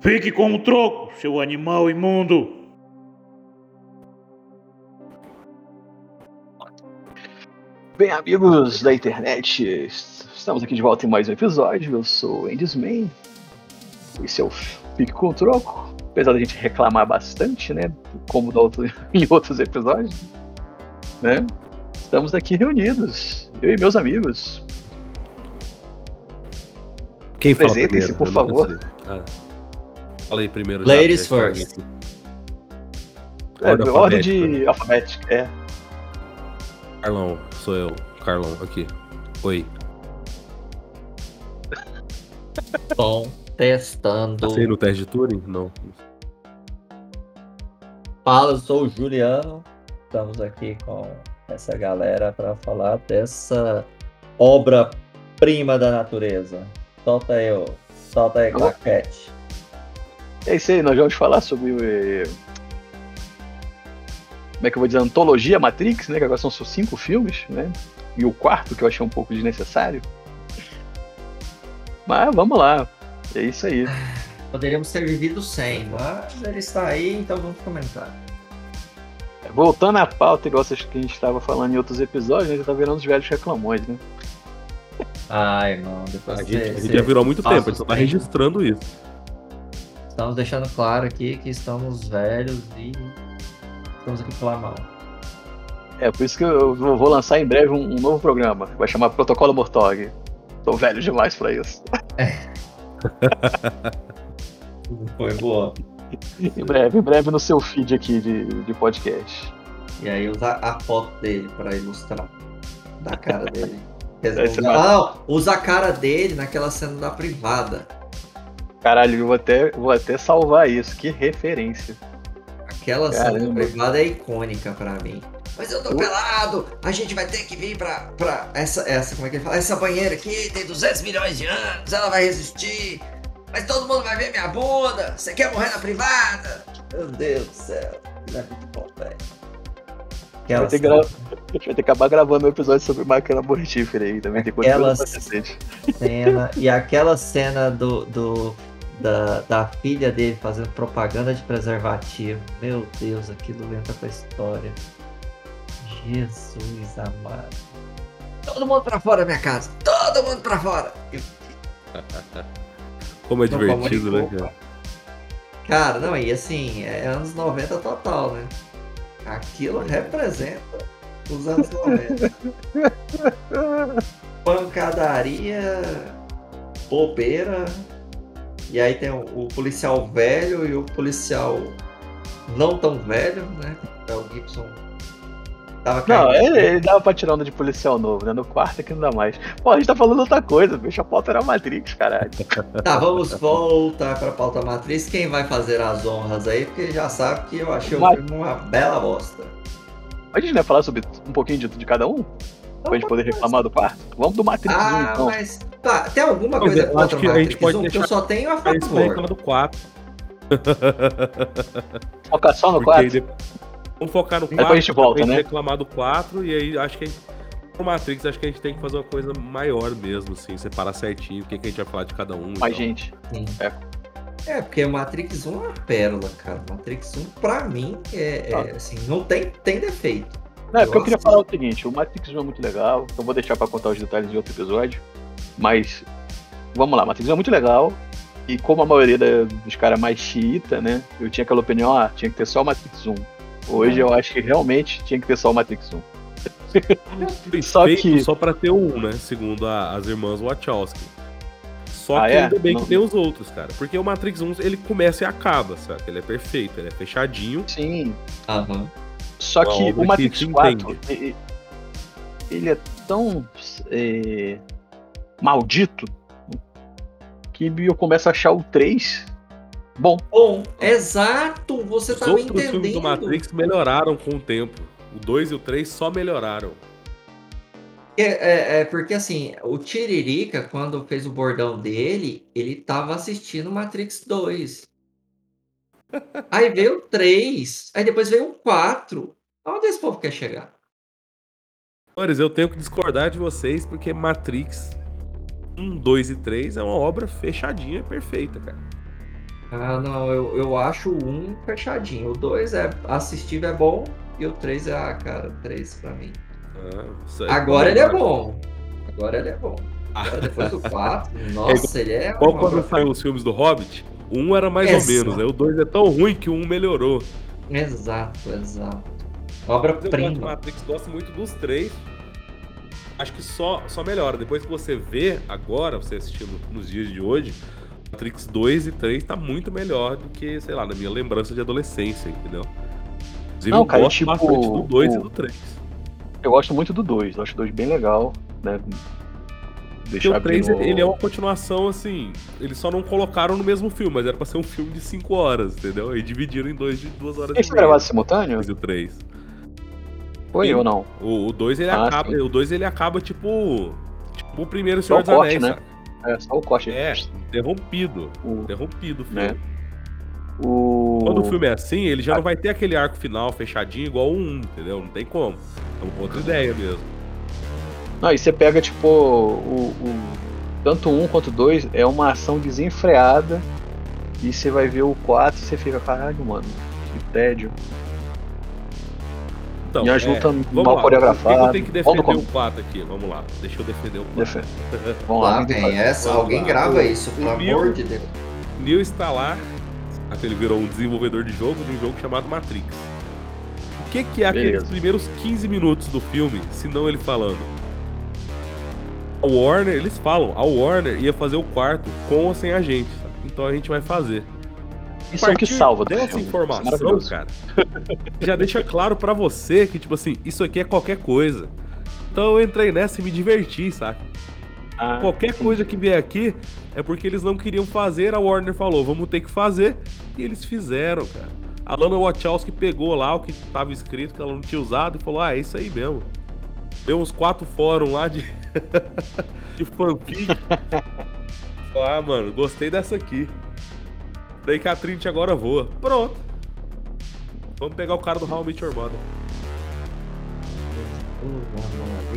Fique com o troco, seu animal imundo! Bem, amigos da internet, estamos aqui de volta em mais um episódio. Eu sou o Endisman. Esse é o Fique com o Troco. Apesar da gente reclamar bastante, né? Como outro, em outros episódios, né? Estamos aqui reunidos, eu e meus amigos. Quem fala Apresentem-se, primeiro? por favor. Ah, fala aí primeiro. Ladies já, first. É, Ordem ordem alfabética, de alfabética, é. Carlão, sou eu, Carlão, aqui. Oi. Bom, testando. Passei no teste de Turing? Não. Fala, eu sou o Juliano. Estamos aqui com essa galera para falar dessa obra-prima da natureza. Solta aí, solta aí, claquete. É isso aí, nós vamos falar sobre. eh, Como é que eu vou dizer? Antologia Matrix, né? Que agora são só cinco filmes, né? E o quarto, que eu achei um pouco desnecessário. Mas vamos lá. É isso aí. Poderíamos ter vivido sem, mas ele está aí, então vamos comentar. Voltando à pauta, igual vocês que a gente estava falando em outros episódios, né? Já tá virando os velhos reclamões, né? Ai, irmão, depois A a gente já virou há muito tempo, a gente só tá registrando isso. Estamos deixando claro aqui que estamos velhos e estamos aqui pela mão. É por isso que eu vou lançar em breve um, um novo programa. que Vai chamar Protocolo Mortog. Tô velho demais pra isso. Foi boa. Em breve, em breve no seu feed aqui de, de podcast. E aí usa a foto dele para ilustrar da cara dele. Quer dizer, usa, não, usa a cara dele naquela cena da privada. Caralho, eu vou até, vou até salvar isso. Que referência. Aquela cena privada é icônica pra mim. Mas eu tô pelado, a gente vai ter que vir pra, pra essa, essa, como é que ele fala? Essa banheira aqui tem 200 milhões de anos, ela vai resistir. Mas todo mundo vai ver minha bunda, você quer morrer na privada? Meu Deus do céu, isso é muito bom, velho. Aquela Vai ter, gra... a gente vai ter que acabar gravando um episódio sobre máquina mortífera aí. Também tem pra cacete. cena e aquela cena do, do da, da filha dele fazendo propaganda de preservativo. Meu Deus, aquilo entra pra história. Jesus amado. Todo mundo pra fora da minha casa. Todo mundo pra fora. Eu- Como é Não divertido, né, cara? Cara, não, e assim, é anos 90 total, né? Aquilo representa os anos 90. Pancadaria, bobeira. E aí tem o, o policial velho e o policial não tão velho, né? É o Gibson. Tava Não, ele, ele dava pra tirar onda de policial novo, né? No quarto aqui não dá mais. Pô, a gente tá falando outra coisa, bicho. A pauta era Matrix, caralho. Tá, vamos voltar pra pauta matriz. Quem vai fazer as honras aí? Porque já sabe que eu achei o Vai. filme uma bela bosta. A gente vai falar sobre um pouquinho de, de cada um? Pra gente poder reclamar do quarto? Vamos do Matrix 1, Ah, então. mas. Tá, tem alguma coisa é, eu contra acho que a gente Matrix pode 1 que eu deixar- só tenho a favor. reclamar do 4. Focar só no Porque aí 4? depois- Vamos focar no 4. Depois a gente volta, né? reclamar do 4 e aí acho que a gente, pro Matrix acho que a gente tem que fazer uma coisa maior mesmo, assim, separar certinho o que, que a gente vai falar de cada um. Mais tal. gente. É, porque o Matrix 1 é uma pérola, cara. Matrix 1, pra mim, é, é, assim, não tem, tem defeito. Não, é porque eu queria falar o seguinte, o Matrix 1 é muito legal, eu vou deixar pra contar os detalhes de outro episódio, mas vamos lá, Matrix 1 é muito legal, e como a maioria da- dos caras mais xiita, né, eu tinha aquela opinião, ah, tinha que ter só o Matrix 1. Hoje É. eu acho que realmente tinha que ter só o Matrix 1. Foi Só feito que- só pra ter um, né? Segundo a- as irmãs Wachowski. Só Ah, que é? ainda bem Não. que tem os outros, cara. Porque o Matrix 1, ele começa e acaba, sabe? Ele é perfeito, ele é fechadinho. Sim, Aham. só Uma que o que Matrix se 4, entende. e- ele é tão é, maldito que eu começo a achar o 3 bom. Bom, exato, você Os tá me outros entendendo. filmes do Matrix melhoraram com o tempo. O 2 e o 3 só melhoraram. É, é- é porque assim, o Tiririca, quando fez o bordão dele, ele tava assistindo Matrix 2. Aí veio o 3, aí depois veio o 4. Onde esse povo quer chegar? Senhores, eu tenho que discordar de vocês porque Matrix 1, 2 e 3 é uma obra fechadinha e perfeita, cara. Ah, não, eu, eu acho o 1 fechadinho. O 2 é assistível, é bom. E o 3 é, ah, cara, 3 pra mim. Ah, Agora tá ele é bom. Agora ele é bom. Agora depois do 4, nossa, ele é. Uma quando saiu os filmes do Hobbit, o 1 era mais Exato. ou menos, né? O 2 é tão ruim que o 1 melhorou. Exato, exato. Obra-prima. Matrix, gosto muito dos três. Acho que só, só melhora. Depois que você vê agora, você assistindo nos dias de hoje, Matrix 2 e 3 tá muito melhor do que, sei lá, na minha lembrança de adolescência, entendeu? Inclusive, Não, eu cara, gosto tipo, bastante do 2 e o- do 3. Eu gosto muito do 2, eu acho o 2 bem legal, né? Porque Deixar o 3 bem no- ele é uma continuação, assim. Eles só não colocaram no mesmo filme, mas era pra ser um filme de 5 horas, entendeu? E dividiram em dois de 2 horas Esse e meia. gravado simultâneo? e o 3. Foi ou não? O 2 ele, Ah, acaba, sim. o ele acaba tipo. Tipo o primeiro Senhor dos corte, Anéis, né? É, só o corte. É, interrompido. O, Interrompido o filme. Né? o... Quando o filme é assim, ele já não vai ter aquele arco final fechadinho igual o 1, entendeu? Não tem como. É uma outra ideia mesmo. Não, e você pega, tipo, o, o- tanto um quanto o dois é uma ação desenfreada. E você vai ver o 4 e você fica, caralho, mano, que tédio. Então, E as é, mal lá, coreografadas. Eu tenho que defender Vamos o 4 aqui, vamos lá. Deixa eu defender o 4. Defende. Vamos lá, faz? essa, Vamos alguém lá. grava O- isso, pelo amor de Deus. Neil está lá, ele virou um desenvolvedor de jogo de um jogo chamado Matrix. O que, que é aqueles Beleza. primeiros 15 minutos do filme, se não ele falando? A Warner, eles falam, a Warner ia fazer o quarto com ou sem a gente, sabe? Então a gente vai fazer. Isso é o que salva do dessa filme. É informação, cara, já deixa claro pra você que, tipo assim, isso aqui é qualquer coisa. Então eu entrei nessa e me diverti, saca? Ah, Qualquer coisa que vier aqui é porque eles não queriam fazer, a Warner falou, vamos ter que fazer, e eles fizeram, cara. A Lana Wachowski pegou lá o que tava escrito, que ela não tinha usado, e falou, ah, é isso aí mesmo. Deu uns quatro fóruns lá de, de fanfic. Ah, mano, gostei dessa aqui. Daí que a Trinity agora voa. Pronto. Vamos pegar o cara do How I Met Your Mother.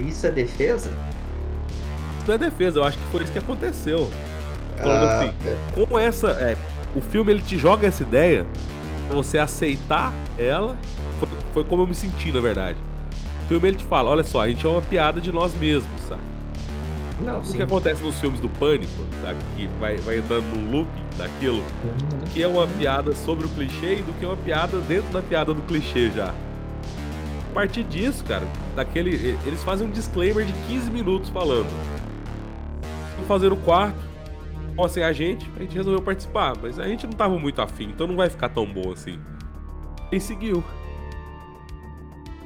Isso é defesa? Isso é defesa, eu acho que foi isso que aconteceu. Falando Ah, assim, com essa. É, o filme ele te joga essa ideia pra você aceitar ela. Foi, foi como eu me senti, na verdade. O filme ele te fala: olha só, a gente é uma piada de nós mesmos, sabe? Não, O sim. que acontece nos filmes do Pânico, sabe? Que vai, vai entrando num loop daquilo, que é uma piada sobre o clichê e do que é uma piada dentro da piada do clichê já. A partir disso, cara, daquele. Eles fazem um disclaimer de 15 minutos falando. Vamos fazer o quarto. Com assim, a gente, a gente resolveu participar, mas a gente não tava muito afim, então não vai ficar tão bom assim. E seguiu.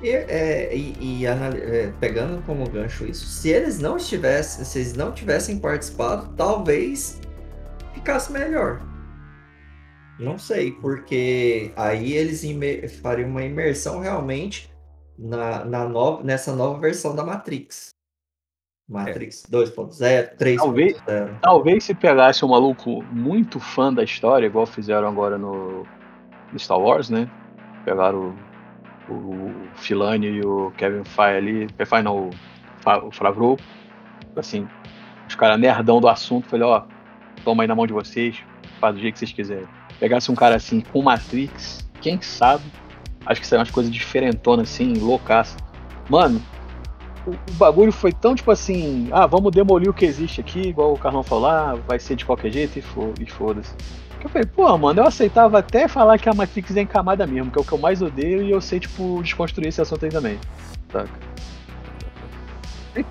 E, é, e- e é, pegando como gancho isso, se eles não estivessem, se eles não tivessem participado, talvez ficasse melhor. Não sei, porque aí eles fariam uma imersão realmente na, na nova, nessa nova versão da Matrix. Matrix 2.0, 3.0. Talvez se pegasse um maluco muito fã da história, igual fizeram agora no, no Star Wars, né? Pegaram o, Filani e o Kevin Feige ali, Feige não, o, Fa- o Favreau, assim, os caras nerdão do assunto, falei, ó, toma aí na mão de vocês, faz do jeito que vocês quiserem. Pegasse um cara assim com Matrix, quem sabe, acho que seriam umas coisas diferentonas assim, loucaças. Mano, o, o bagulho foi tão tipo assim, ah, vamos demolir o que existe aqui, igual o Carlão falou, ah, vai ser de qualquer jeito e foda-se. Eu falei, pô, mano, eu aceitava até falar que a Matrix é encamada mesmo, que é o que eu mais odeio, e eu sei, tipo, desconstruir esse assunto aí também. Saca?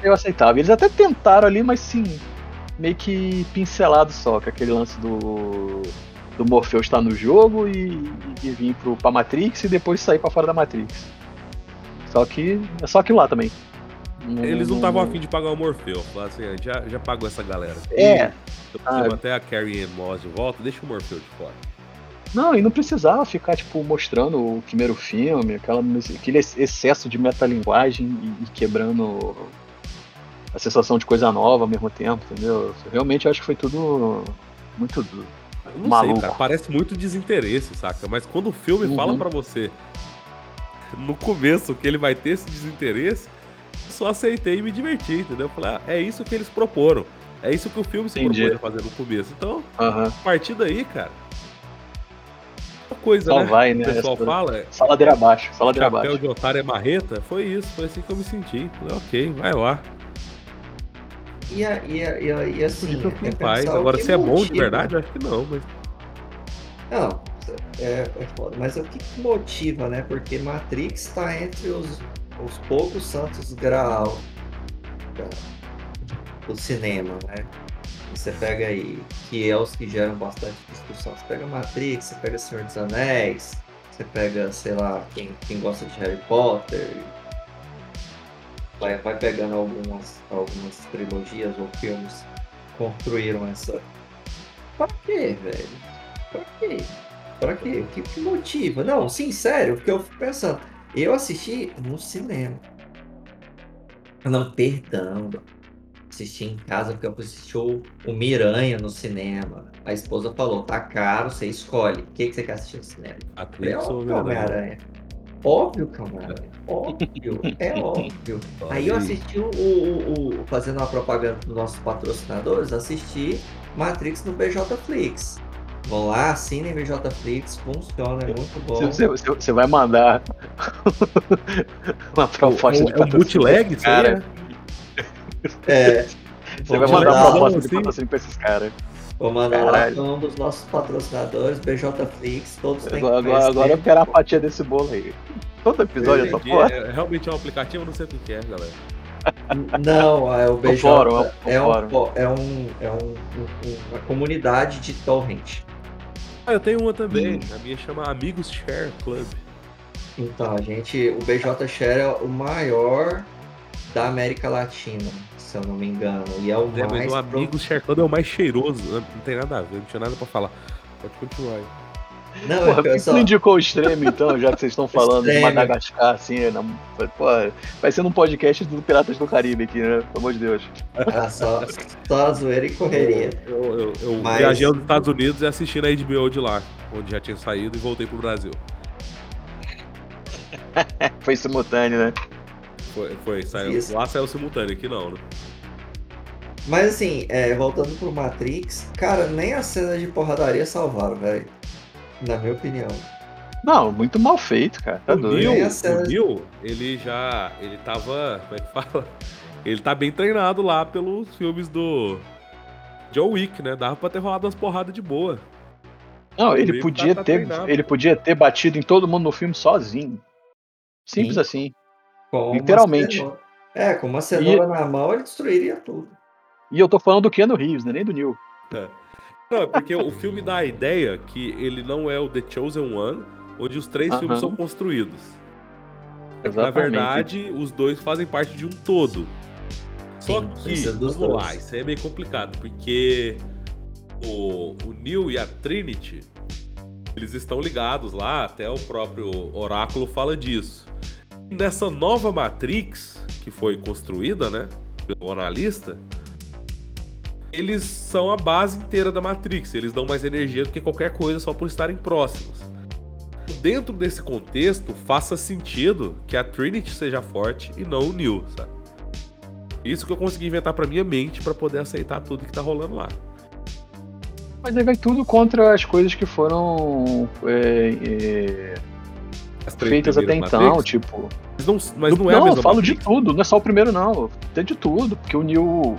Eu aceitava. Eles até tentaram ali, mas sim, meio que pincelado só, que aquele lance do. Do Morpheus estar no jogo e, e vir pro, pra Matrix e depois sair pra fora da Matrix. Só que é só aquilo lá também. Eles não estavam afim de pagar o Morfeu. Falaram assim, a gente já, já pagou essa galera. É, Eu Ah. até a Carrie Moss de volta, deixa o Morfeu de fora. Não, e não precisava ficar, tipo, mostrando o primeiro filme, aquela, aquele ex- excesso de metalinguagem e, e quebrando a sensação de coisa nova ao mesmo tempo, entendeu? Realmente acho que foi tudo muito. não Maluco. sei, cara, parece muito desinteresse, saca? Mas quando o filme Uhum. fala pra você no começo que ele vai ter esse desinteresse, só aceitei e me diverti, entendeu? Eu Falei, ah, é isso que eles proporam. É isso que o filme se Entendi. propõe a fazer no começo. Então, Aham. a partir daí, cara, coisa, Só né? vai, né? O pessoal Essa- fala, é, Só ladeira abaixo, só ladeira chapéu abaixo. de otário é marreta. Foi isso, foi assim que eu me senti. Falei, ok, vai lá. E, a- e, a- e, a- e assim, é faz. pensar o Agora, se é bom de verdade, eu acho que não, mas. Não, é, é foda. Mas o que que motiva, né? Porque Matrix tá entre os, os poucos santos graal do cinema, né? Você pega aí, que é os que geram bastante discussão. Você pega Matrix, você pega Senhor dos Anéis, você pega, sei lá, quem, quem gosta de Harry Potter. Vai, vai pegando algumas, algumas trilogias ou filmes que construíram essa. Pra quê, velho? Pra quê? Pra quê? O que, que motiva? Não, sim, sério, porque eu fico pensando. Eu assisti no cinema. Não, perdão. Assisti em casa porque eu assisti o, o Miranha no cinema. A esposa falou, tá caro, você escolhe. O que, que você quer assistir no cinema? Ou que é o Homem-Aranha? Óbvio que é Homem-Aranha. Óbvio, é óbvio. Aí eu assisti o, o- o- fazendo uma propaganda dos nossos patrocinadores, assisti Matrix no BJ Flix. Vão lá, assinem BJ Flix, funciona, é muito bom. Você, você- você vai mandar uma proposta É de um patrocínio bootleg, cara. né? É, Você vai vou mandar uma mandar, proposta de assim? patrocínio pra esses caras. vou mandar lá Caralho. pra um dos nossos patrocinadores, BJ Flix, todos têm Agora, que agora, agora eu quero a fatia desse bolo aí. Todo episódio essa Entendi. porra. É, realmente é um aplicativo, eu não sei o que que é, galera. Não, é o BJ. fórum, é o- é, o um, fórum. é, um, é um, um- uma comunidade de torrent. Ah, eu tenho uma também. A minha chama Amigos Share Club. Então, a gente, o BJ Share é o maior da América Latina, se eu não me engano. E é o É, mas mais. o Amigos Share Club é o mais cheiroso. né? Não tem nada a ver, não tinha nada pra falar. Pode continuar aí. Não, Porra, é por que pessoal. você não indicou o extremo, então, já que vocês estão falando de. Madagascar, assim, na... pô, vai ser num podcast do Piratas do Caribe aqui, né? Pelo amor de Deus. Ah, só, só a zoeira e correria. Eu, eu, eu Mas- viajei aos Estados Unidos e assisti na HBO de lá, onde já tinha saído, e voltei pro Brasil. Foi simultâneo, né? Foi, foi saiu, Isso. lá saiu simultâneo, aqui não, né? Mas assim, é, voltando pro Matrix, cara, nem a cena de porradaria salvaram, velho. Na minha opinião. Não, muito mal feito, cara. Tá o doido. Cena- o Neil, ele já. Ele tava. Como é que fala? Ele tá bem treinado lá pelos filmes do. John Wick, né? Dava pra ter rolado umas porradas de boa. Não, ele Neil podia tá- tá ter, ele podia ter batido em todo mundo no filme sozinho. Simples Sim. assim. Com Literalmente. É, com uma cenoura na mão ele destruiria tudo. E eu tô falando do Keanu Reeves, né? Nem do Neil. Não, é porque o filme dá a ideia que ele não é o The Chosen One, onde os três Aham. filmes são construídos. Na Exatamente. verdade, os dois fazem parte de um todo. Só Sim, que, vamos dois. lá, isso aí é meio complicado, porque o, o Neo e a Trinity, eles estão ligados lá, até o próprio Oráculo fala disso. Nessa nova Matrix, que foi construída, né, pelo analista, eles são a base inteira da Matrix, eles dão mais energia do que qualquer coisa só por estarem próximos. Dentro desse contexto, faça sentido que a Trinity seja forte e não o Neo, sabe? Isso que eu consegui inventar pra minha mente pra poder aceitar tudo que tá rolando lá. Mas aí vai tudo contra as coisas que foram é, é, feitas até então, Matrix, tipo. mas não, mas não é a eu mesma falo Matrix. de tudo, não é só o primeiro, não. Tem de tudo, porque o Neo.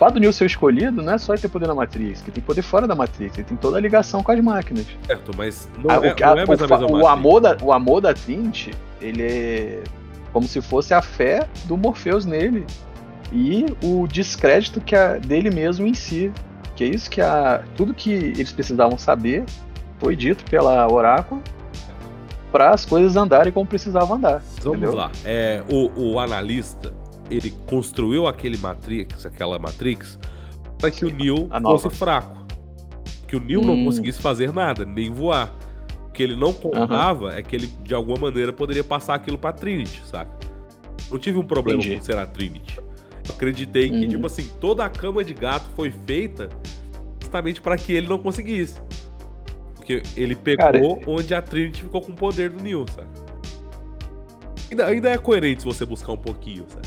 O fato do Neo ser escolhido não é só ele ter poder na Matrix, que tem poder fora da Matrix, ele tem toda a ligação com as máquinas. certo, mas não, Ah, é, o, não é a- mais a mesma o amor da, o amor da Trinity, ele é como se fosse a fé do Morpheus nele e o descrédito que a, dele mesmo em si. Que é isso que a, tudo que eles precisavam saber foi dito pela Oráculo para as coisas andarem como precisavam andar. Vamos entendeu? lá. É, o, o analista, ele construiu aquele Matrix, aquela Matrix, para que o Neo A nova. fosse fraco. Que o Neo não Hum. conseguisse fazer nada, nem voar. O que ele não contava é que ele, de alguma maneira, poderia passar aquilo pra Trinity, saca? Não tive um problema Entendi. com ser a Trinity. Eu acreditei que, Uhum. tipo assim, toda a cama de gato foi feita justamente para que ele não conseguisse. Porque ele pegou Cara, onde a Trinity ficou com o poder do Neo, sabe? Ainda, ainda é coerente se você buscar um pouquinho, sabe?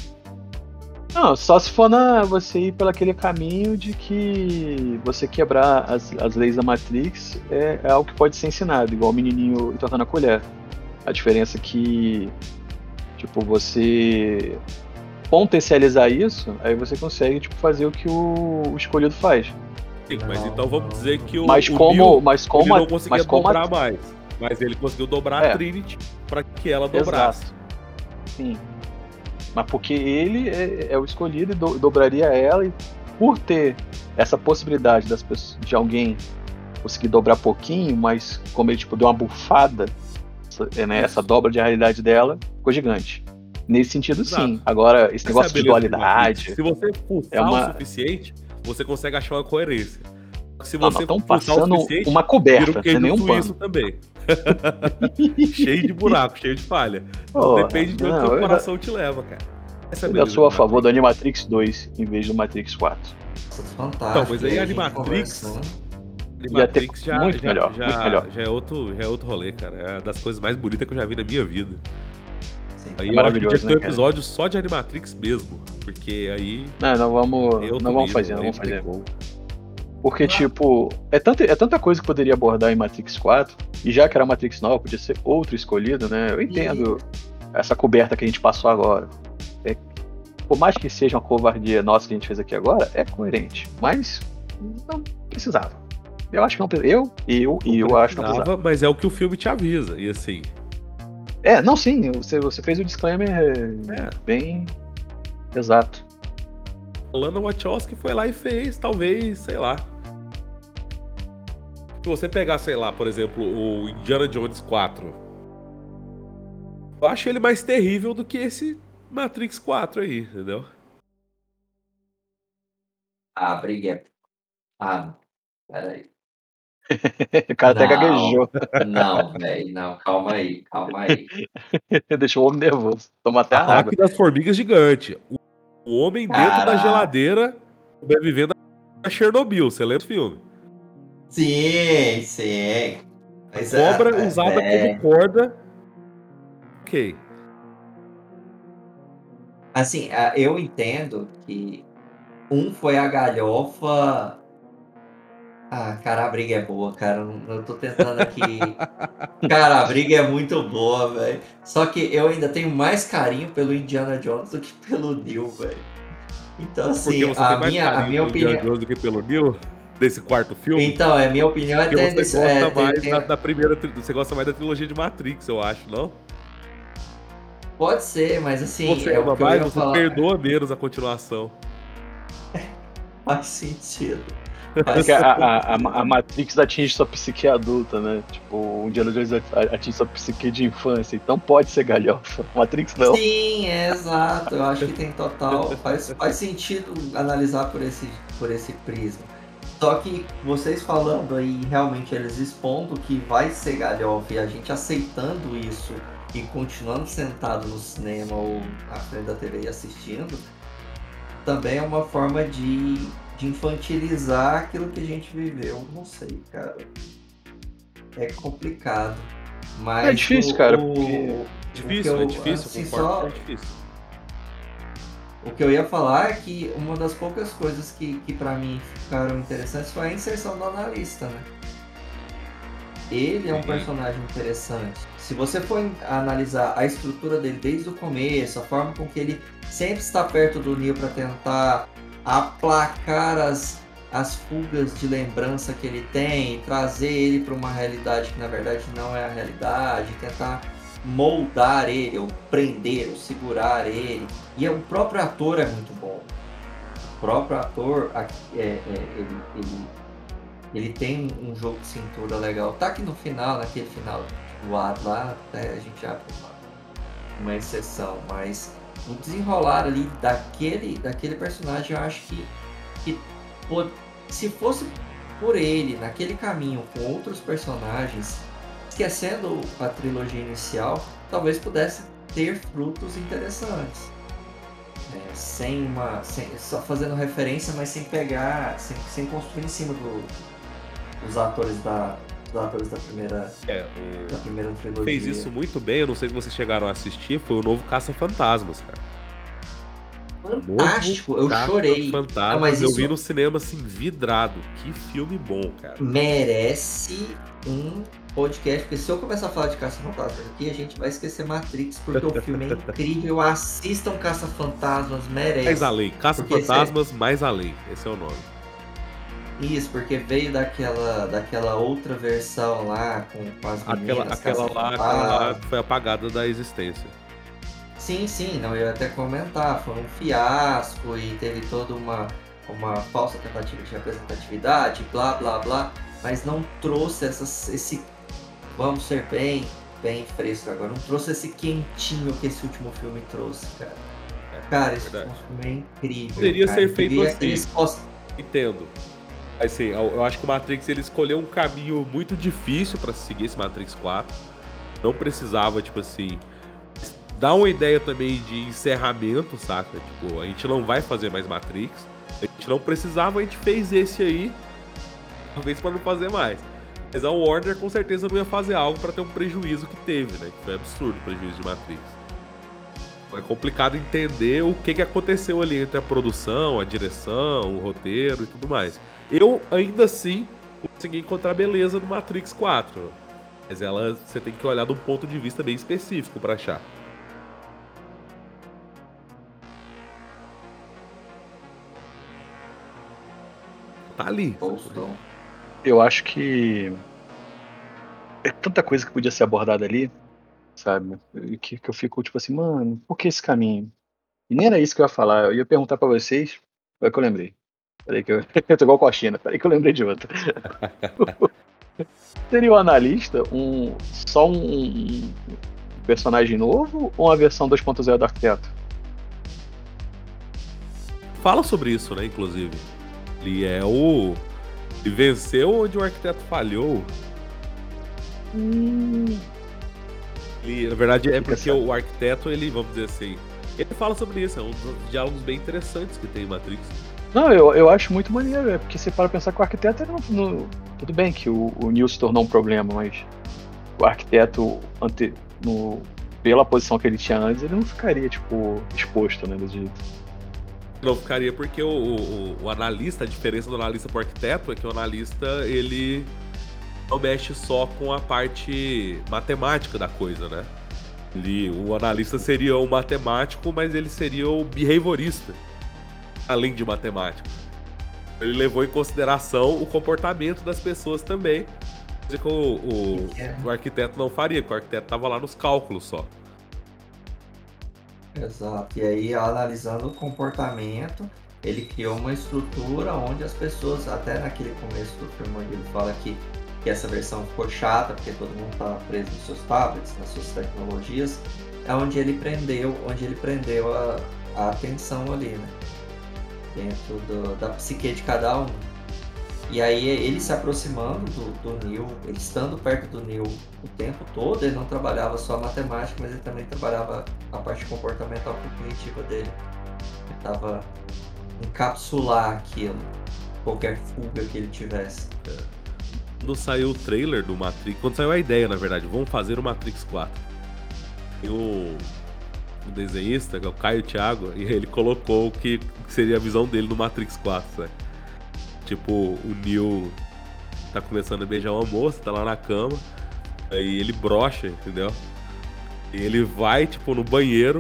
Não, só se for na, você ir pelo aquele caminho de que você quebrar as, as leis da Matrix é, é algo que pode ser ensinado, igual o menininho entortando a colher. A diferença é que, tipo, você potencializar isso, aí você consegue, tipo, fazer o que o, o escolhido faz. Sim, mas então vamos dizer que o, Mas o como, Neo, mas ele como, a- não conseguia mas como a- dobrar mais. Mas ele conseguiu dobrar É. a Trinity pra que ela dobrasse. Sim. Mas porque ele é, é o escolhido e do- dobraria ela, e por ter essa possibilidade das pessoas, de alguém conseguir dobrar pouquinho, mas como ele tipo, deu uma bufada, essa, é, né, essa dobra de realidade dela, ficou gigante. Nesse sentido, sim. Exato. Agora, esse Essa negócio de dualidade. Se você fuçar é uma- o suficiente, você consegue achar uma coerência. Se Não, você estão fuçar o passando suficiente, uma coberta, um não é nenhum suíço pano. também. cheio de buraco, cheio de falha. Porra, Depende de onde não, o eu coração te leva, cara. Essa Eu sou a do favor do Matrix. Animatrix 2 em vez do Matrix 4. Fantástico. Então, mas aí Animatrix- Animatrix já, muito já- melhor, já, muito melhor. já é outro, já é outro rolê, cara. É uma das coisas mais bonitas que eu já vi na minha vida. Sim. Aí É eu acho que tinha maravilhoso, que ter né, um cara? episódio só de Animatrix mesmo. Porque aí. Não, não vamos, não vamos fazer, não vamos fazer. Porque, tipo, é tanta, é tanta coisa que poderia abordar em Matrix 4, e já que era Matrix nova, podia ser outro escolhido, né? Eu entendo essa coberta que a gente passou agora. É- por mais que seja uma covardia nossa que a gente fez aqui agora, é coerente. Mas não precisava. Eu acho que não precisava. Eu, eu e eu acho que não precisava. Precisava, mas é o que o filme te avisa. E assim, É, não, sim, você, você fez o disclaimer É. bem exato. Lana Wachowski foi lá e fez, talvez, sei lá. Se você pegar, sei lá, por exemplo, o Indiana Jones 4. Eu acho ele mais terrível do que esse Matrix 4 aí, entendeu? Ah, briga é. Ah, peraí. O cara até Não. gaguejou. Não, velho, não, calma aí, calma aí. Deixou o homem nervoso. Toma até a água. Das formigas gigante. O, o homem dentro da Caraca. geladeira sobrevivendo a Chernobyl. Você lembra o filme? Sim, sim. Mas é- Cobra usada é, como corda. Ok. Assim, eu entendo que um foi a galhofa. Ah, cara, a briga é boa, cara. Eu tô tentando aqui. Cara, a briga é muito boa, velho. Só que eu ainda tenho mais carinho pelo Indiana Jones do que pelo Neil, velho. Então, assim, a minha, a minha opinião. Jones do que pelo Neil, desse quarto filme. Então, é minha opinião é até você gosta é, mais tem- da, da primeira. Você gosta mais da trilogia de Matrix, eu acho, não? Pode ser, mas assim, você é ama mais, você falar. perdoa menos a continuação. Faz sentido. É Faz a, a, a, a Matrix atinge sua psique adulta, né? Tipo, o Indiana Jones atinge sua psique de infância, então pode ser galhofa. Matrix não. Sim, é exato. Eu acho que tem total. Faz, faz sentido analisar por esse, por esse prisma. Só que vocês falando aí, realmente eles expondo que vai ser galhofa e a gente aceitando isso e continuando sentado no cinema ou à frente da TV e assistindo, também é uma forma de, de infantilizar aquilo que a gente viveu. Não sei, cara. É complicado. Mas É difícil, o- cara, o- porque- Difícil, o que é eu- difícil, assim, concordo só- é difícil. O que eu ia falar é que uma das poucas coisas que, que para mim ficaram interessantes foi a inserção do analista, né? Ele é um Sim. personagem interessante. Se você for analisar a estrutura dele desde o começo, a forma com que ele sempre está perto do Neo para tentar aplacar as, as fugas de lembrança que ele tem, trazer ele para uma realidade que na verdade não é a realidade, tentar moldar ele, ou prender, ou segurar ele. E o próprio ator é muito bom. O próprio ator, é, é, ele, ele, ele tem um jogo de cintura legal. Tá que no final, naquele final do ar lá, até a gente abre uma, uma exceção, mas o desenrolar ali daquele, daquele personagem, eu acho que, que se fosse por ele, naquele caminho, com outros personagens, esquecendo a trilogia inicial, talvez pudesse ter frutos interessantes. É, sem uma. sem- só fazendo referência, mas sem pegar. sem, sem construir em cima do, dos atores da. dos atores da primeira. É, da primeira trilogia. fez isso muito bem, eu não sei se vocês chegaram a assistir, foi o novo Caça Fantasmas, cara. fantástico. Eu Caça chorei. Fantasmas, Não, mas eu isso- vi no cinema assim, vidrado. Que filme bom, cara. merece um podcast, porque se eu começar a falar de Caça-Fantasmas aqui, a gente vai esquecer Matrix, porque o filme é incrível. Assistam Caça-Fantasmas, merece. Mais além. Caça-Fantasmas Mais Além. Esse é o nome. Isso, porque veio daquela, daquela outra versão lá, com, com as Aquela, meninas aquela, lá, aquela lá foi apagada da existência. Sim, sim, não, eu ia até comentar, foi um fiasco e teve toda uma, uma falsa tentativa de representatividade, blá blá blá, mas não trouxe essas, esse, vamos ser bem, bem fresco agora, não trouxe esse quentinho que esse último filme trouxe, cara. Cara, esse filme é incrível. Poderia cara. ser feito Queria- assim. eles Entendo. Assim, eu, acho que o Matrix ele escolheu um caminho muito difícil pra seguir esse Matrix 4. Não precisava, tipo assim, dar uma ideia também de encerramento, saca? Tipo, a gente não vai fazer mais Matrix. A gente não precisava, a gente fez esse aí. Talvez pra não fazer mais. Mas a Warner com certeza não ia fazer algo pra ter um prejuízo que teve, né? Que foi absurdo o prejuízo de Matrix. É complicado entender o que, que aconteceu ali entre a produção, a direção, o roteiro e tudo mais. Eu, ainda assim, consegui encontrar beleza no Matrix 4. Mas ela, você tem que olhar de um ponto de vista bem específico pra achar. Tá ali. Eu acho que é tanta coisa que podia ser abordada ali, sabe? Que, que eu fico tipo assim, mano, por que esse caminho? E nem era isso que eu ia falar. Eu ia perguntar pra vocês, foi que eu lembrei. Peraí que eu, eu tô igual com a China, peraí que eu lembrei de outra. Seria o analista um só um, um personagem novo ou uma versão 2.0 do arquiteto? Fala sobre isso, né, inclusive. Ele é o. Ele venceu onde o arquiteto falhou. Ele, na verdade, é porque o arquiteto, ele, vamos dizer assim. Ele fala sobre isso, é um dos diálogos bem interessantes que tem em Matrix. Não, eu, eu acho muito maneiro, é porque você para pensar que o arquiteto era no, no- Tudo bem que o, o Neil se tornou um problema, mas o arquiteto, ante, no, pela posição que ele tinha antes, ele não ficaria, tipo, exposto, né? desse jeito. Não ficaria porque o, o, o analista, a diferença do analista pro arquiteto é que o analista, ele não mexe só com a parte matemática da coisa, né? Ele, o analista seria o matemático, mas ele seria o behaviorista, além de matemático. Ele levou em consideração o comportamento das pessoas também, coisa que o, o, o arquiteto não faria, porque o arquiteto estava lá nos cálculos só. Exato. E aí, analisando o comportamento, ele criou uma estrutura onde as pessoas, até naquele começo do filme, ele fala que, que essa versão ficou chata, porque todo mundo estava preso nos seus tablets, nas suas tecnologias, é onde ele prendeu, onde ele prendeu a, a atenção ali, né? Dentro do- da psique de cada um. E aí ele se aproximando do, do Neil, ele estando perto do Neil o tempo todo, ele não trabalhava só a matemática, mas ele também trabalhava a parte comportamental cognitiva dele. Ele tava encapsular aquilo, qualquer fuga que ele tivesse. Quando saiu o trailer do Matrix, quando saiu a ideia, na verdade, vamos fazer o Matrix 4. Tem o, o desenhista, que é o Caio Thiago, e ele colocou o que seria a visão dele no Matrix 4, sabe? Tipo, o Neo tá começando a beijar uma moça, tá lá na cama, aí ele brocha, entendeu? E ele vai, tipo, no banheiro,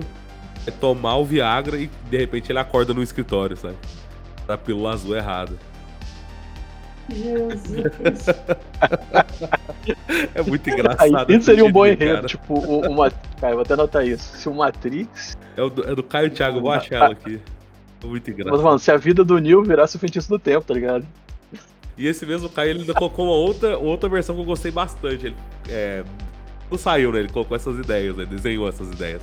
vai tomar o Viagra e de repente ele acorda no escritório, sabe? Da pílula azul errada. É muito Aí engraçado. isso seria um bom enredo, cara. tipo, o, uma, cara, eu vou até anotar isso. Se o Matrix. É, o do, é do Caio Thiago, vou achar ela aqui. Muito Mas, engraçado. mano, se a vida do Neil virasse o feitiço do tempo, tá ligado? E esse mesmo Caio, ele ainda colocou uma outra, outra versão que eu gostei bastante. Ele, é, não saiu, né? Ele colocou essas ideias, né? Desenhou essas ideias.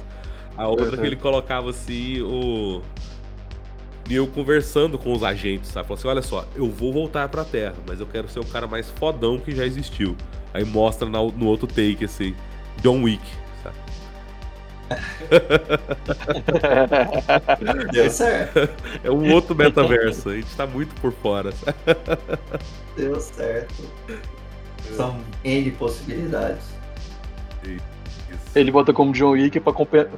A outra Uhum. que ele colocava assim, o. Neil conversando com os agentes, sabe? Falou assim: olha só, eu vou voltar pra Terra, mas eu quero ser o cara mais fodão que já existiu. Aí mostra no outro take, assim, John Wick? Deu certo, É um outro metaverso, a gente tá muito por fora. deu certo. São N possibilidades. Ele bota como John Wick pra,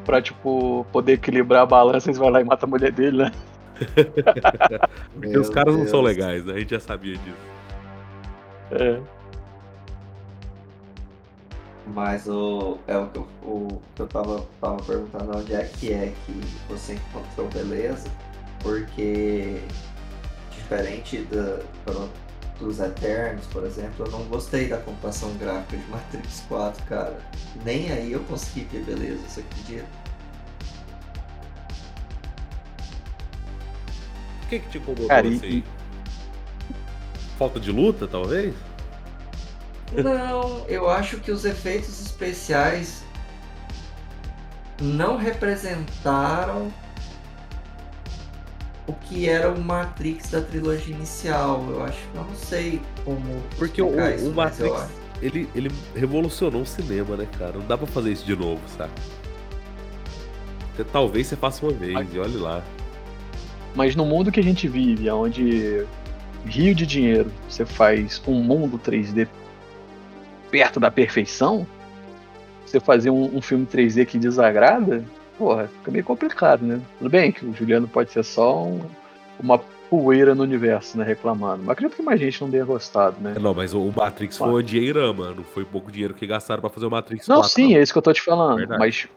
pra tipo, poder equilibrar a balança, eles vai lá e mata a mulher dele, né? Porque os Meu caras não são Deus. legais, né? A gente já sabia disso. É. Mas o, é o que eu, o que eu tava, tava perguntando onde é que é que você encontrou beleza, porque diferente da, dos Eternos, por exemplo, eu não gostei da computação gráfica de Matrix 4, cara. Nem aí eu consegui ver beleza, você acredita? O que que te incomodou Cara, e- assim? Falta de luta, talvez? Não, eu acho que os efeitos especiais não representaram o que era o Matrix da trilogia inicial. Eu acho que eu não sei como. Porque o, o isso, mas eu Matrix, ele, ele revolucionou o cinema, né, cara? Não dá pra fazer isso de novo, sabe? Talvez você faça uma vez e olhe lá. Mas no mundo que a gente vive, onde rio de dinheiro, você faz um mundo 3D perto da perfeição, você fazer um, um filme 3D que desagrada, porra, fica meio complicado, né? Tudo bem que o Juliano pode ser só um- uma poeira no universo, né, reclamando. Mas acredito que mais gente não tenha gostado, né? Não, mas o Matrix foi uma dinheirama, não foi pouco dinheiro que gastaram pra fazer o Matrix Não, 4. sim, é isso que eu tô te falando. Verdade. Mas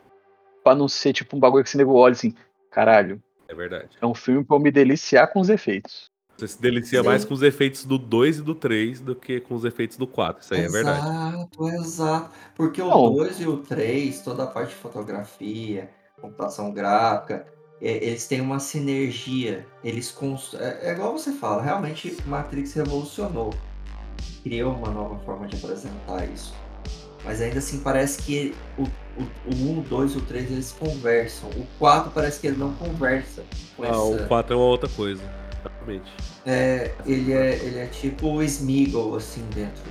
pra não ser tipo um bagulho que esse nego olha assim, caralho, É verdade. é um filme pra eu me deliciar com os efeitos. Você se delicia Sim. mais com os efeitos do 2 e do 3 do que com os efeitos do 4. Isso aí é verdade. Exato, exato. Porque o Não. 2 e o 3, toda a parte de fotografia, computação gráfica, é, eles têm uma sinergia. Eles cons... é, é igual você fala, realmente Matrix revolucionou. Criou uma nova forma de apresentar isso. Mas ainda assim parece que o, o, o 1, o 2 e o 3 eles conversam. O 4 parece que ele não conversa com Ah, essa. o 4 é uma outra coisa. Realmente. É, ele é, ele é tipo o Smeagol, assim, dentro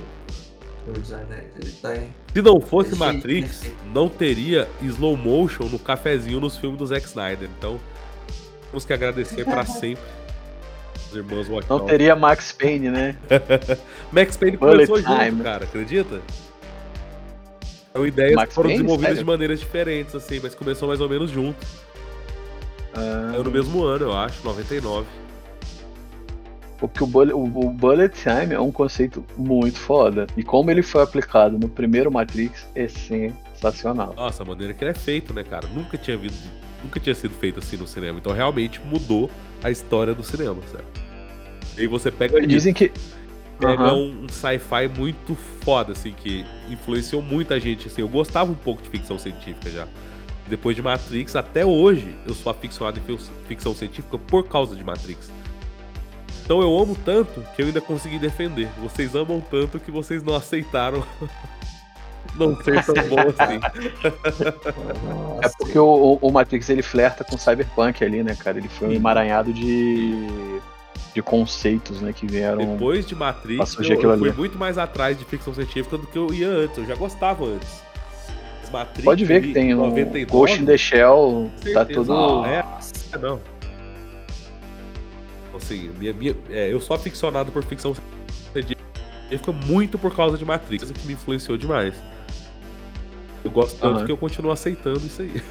do design. né? Ele tá em. Se não fosse Matrix, perfeito. não teria slow motion no cafezinho nos filmes do Zack Snyder. Então, temos que agradecer pra sempre os irmãos Não Wachowski. teria Max Payne, né? Max Payne Bullet começou junto, time. cara, acredita? São ideias Max que foram Payne? desenvolvidas Sério? de maneiras diferentes, assim, mas começou mais ou menos junto. Ah, Saiu no mesmo ano, eu acho, 99. Porque o bullet, o, bullet time é um conceito muito foda. E como ele foi aplicado no primeiro Matrix é sensacional. Nossa, a maneira que ele é feito, né, cara? Nunca tinha vindo, nunca tinha sido feito assim no cinema. Então realmente mudou a história do cinema, certo? E aí você pega isso, Dizem que. pega Aham. um, sci-fi muito foda, assim, que influenciou muita gente, assim. Eu gostava um pouco de ficção científica já. Depois de Matrix, até hoje, eu sou aficionado em fic- ficção científica por causa de Matrix. Então eu amo tanto que eu ainda consegui defender. Vocês amam tanto que vocês não aceitaram não ser tão bom assim. É porque o, o- o Matrix ele flerta com Cyberpunk ali, né, cara? Ele foi um emaranhado de, de conceitos, né, que vieram. Depois de Matrix, eu, eu fui muito mais atrás de ficção científica do que eu ia antes. Eu já gostava antes. Matrix, Pode ver que tem o 99, Ghost in the Shell, tá tudo. É, não. Assim, minha, minha- é, eu sou aficionado por ficção científica muito por causa de Matrix, que me influenciou demais. Eu gosto tanto Aham. que eu continuo aceitando isso aí.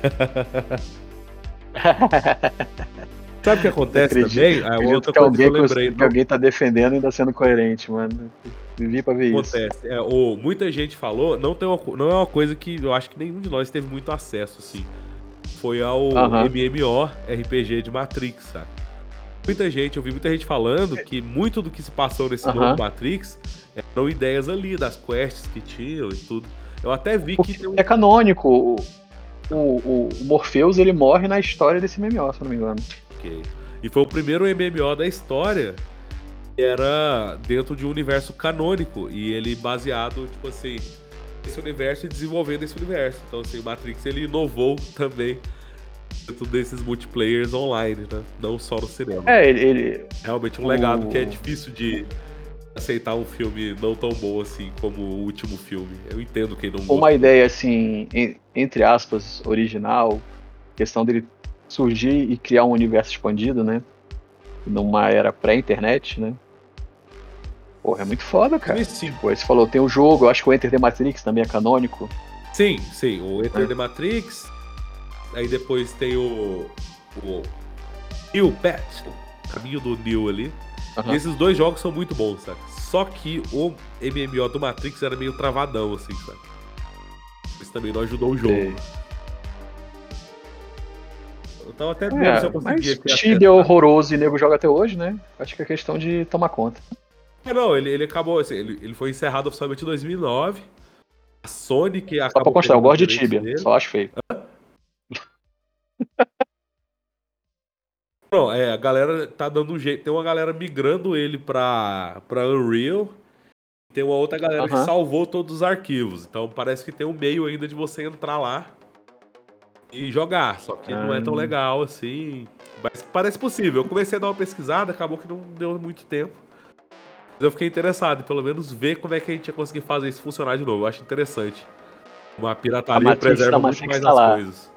Sabe o que acontece Acredito- também? Ah, Acredito outra que coisa que alguém, eu lembrei. que alguém tá defendendo e ainda sendo coerente, mano. Vivi pra ver isso. acontece. É, muita gente falou, não, tem uma, não é uma coisa que eu acho que nenhum de nós teve muito acesso, assim. Foi ao Aham. MMO RPG de Matrix, sabe? Muita gente, eu vi muita gente falando que muito do que se passou nesse novo Matrix eram ideias ali, das quests que tinham e tudo. Eu até vi que Porque tem um. é canônico. O, o, o- Morpheus ele morre na história desse MMO, se eu não me engano. Ok. E foi o primeiro MMO da história que era dentro de um universo canônico. E ele baseado, tipo assim, nesse universo e desenvolvendo esse universo. Então, assim, o Matrix ele inovou também dentro desses multiplayers online, né? Não só no cinema. É, ele. ele- Realmente um o- legado que é difícil de aceitar um filme não tão bom assim como o último filme. Eu entendo quem não uma ideia assim, en- entre aspas, original, questão dele surgir e criar um universo expandido, né? Numa era pré-internet, né? Porra, é muito foda, cara. Sim, Pô, você falou, tem o jogo, eu acho que o Enter the Matrix também é canônico. Sim, sim. O Enter the Matrix. Aí depois tem o. O. New. O caminho do Neo ali. Aham. E esses dois jogos são muito bons, sabe? Só que o MMO do Matrix era meio travadão, assim, sabe? Isso também não ajudou o jogo. Sei. Eu tava até vendo se É, eu mas conseguia ter Tibia é horroroso e nego joga até hoje, né? Acho que é questão de tomar conta. É, não, ele, ele acabou, assim, ele, ele foi encerrado oficialmente em 2009. A Sony que Só acabou pra constar, eu gosto de Tibia, dele. só acho feio. Não, é, a galera tá dando um jeito. Tem uma galera migrando ele pra, pra Unreal. Tem uma outra galera que salvou todos os arquivos. Então parece que tem um meio ainda de você entrar lá e jogar. Só que não é tão Ah. legal assim. Mas parece possível. Eu comecei a dar uma pesquisada, acabou que não deu muito tempo. Mas eu fiquei interessado em pelo menos ver como é que a gente ia conseguir fazer isso funcionar de novo. Eu acho interessante. Uma pirataria preserva da muito mais tá as coisas.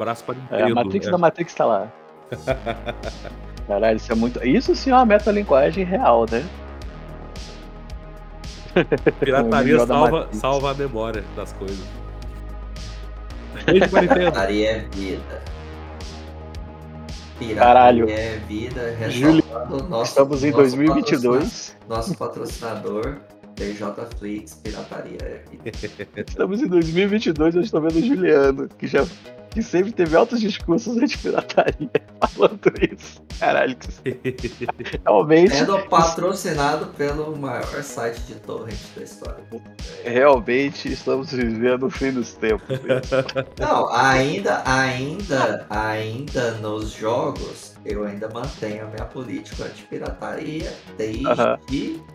Um abraço pra Nintendo. É, a Matrix é. da Matrix tá lá. Caralho, isso é muito. Isso sim é uma metalinguagem real, né? Pirataria salva, salva a memória das coisas. Beijo pra Nintendo. Pirataria é vida. Pirataria Caralho. é vida. Júlio, ressaltando nosso- Estamos em nosso 2022. patrocina- Nosso patrocinador, PJ Flix, Pirataria é vida. Estamos em 2022. Eu estou vendo o Juliano, que já. Que sempre teve altos discursos anti-pirataria falando isso. Caralho, que realmente, Sendo patrocinado pelo maior site de torrent da história. realmente estamos vivendo o fim dos tempos. Não, ainda, ainda, ainda nos jogos, eu ainda mantenho a minha política anti-pirataria desde Aham.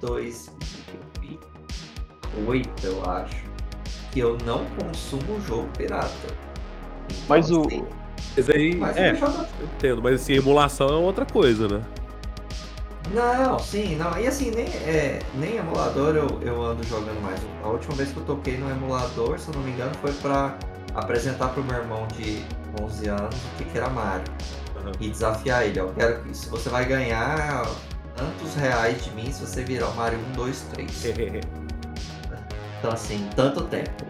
2008, eu acho. Que eu não consumo jogo pirata. Mas o- Mas aí, mas é, eu eu entendo, mas assim, emulação é outra coisa, né? Não, sim, não. E assim, nem, é, nem emulador eu, eu ando jogando mais. A última vez que eu toquei no emulador, se eu não me engano, foi pra apresentar pro meu irmão de 11 anos o que, que era Mario. Aham. E desafiar ele, ó. Quero que se você vai ganhar tantos reais de mim se você virar o Mario 1, 2, 3. Então assim, tanto tempo.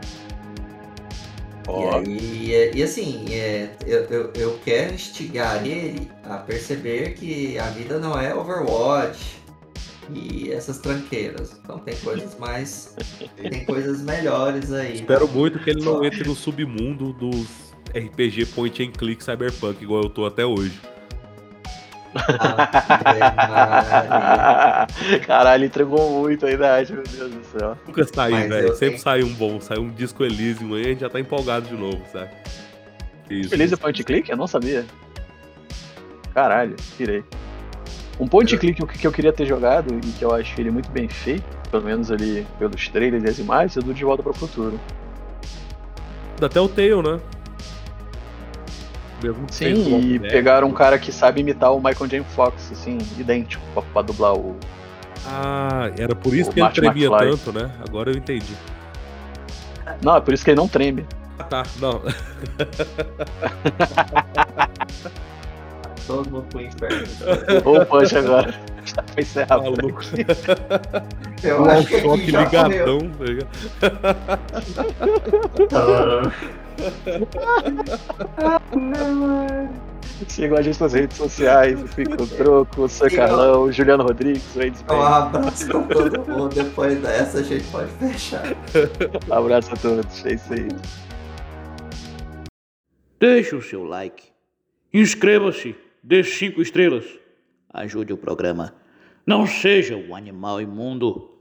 Ó. E aí, e, e assim, é, eu, eu, eu quero instigar ele a perceber que a vida não é Overwatch e essas tranqueiras. Então tem coisas mais. tem coisas melhores aí. Espero muito que ele não entre no submundo dos RPG point and click cyberpunk, igual eu tô até hoje. Caralho, entregou muito a idade, meu Deus do céu. Nunca sai, Mas velho. Sempre tenho- sai um bom, sai um disco Elysium aí, a gente já tá empolgado de novo, sabe? Isso. Feliz e point click? Eu não sabia. Caralho, tirei. Um point click que- que eu queria ter jogado e que eu acho ele muito bem feito, pelo menos ali pelos trailers e as imagens, é do De Volta para o Futuro. Até o Tail, né? Mesmo Sim, e boneco. pegaram um cara que sabe imitar o Michael J. Fox, assim, idêntico, pra, pra dublar o. Ah, era por isso que ele Marty tremia McFly. tanto, né? Agora eu entendi. Não, é por isso que ele não treme. Ah, tá. Não. todo mundo pro inferno. Ou o punch agora. Já foi encerrar. Maluco. Eu acho que aqui já ligadão, tá ligado? Sigam a gente nas redes sociais, o Fico Troco, o Sr. Sigam. Carlão, o Juliano Rodrigues, o Ed Um abraço pra todo mundo. Depois dessa a gente pode fechar. Abraço a todos, é isso aí. Deixe o seu like. Inscreva-se. Dê cinco estrelas. Ajude o programa. Não seja um animal imundo.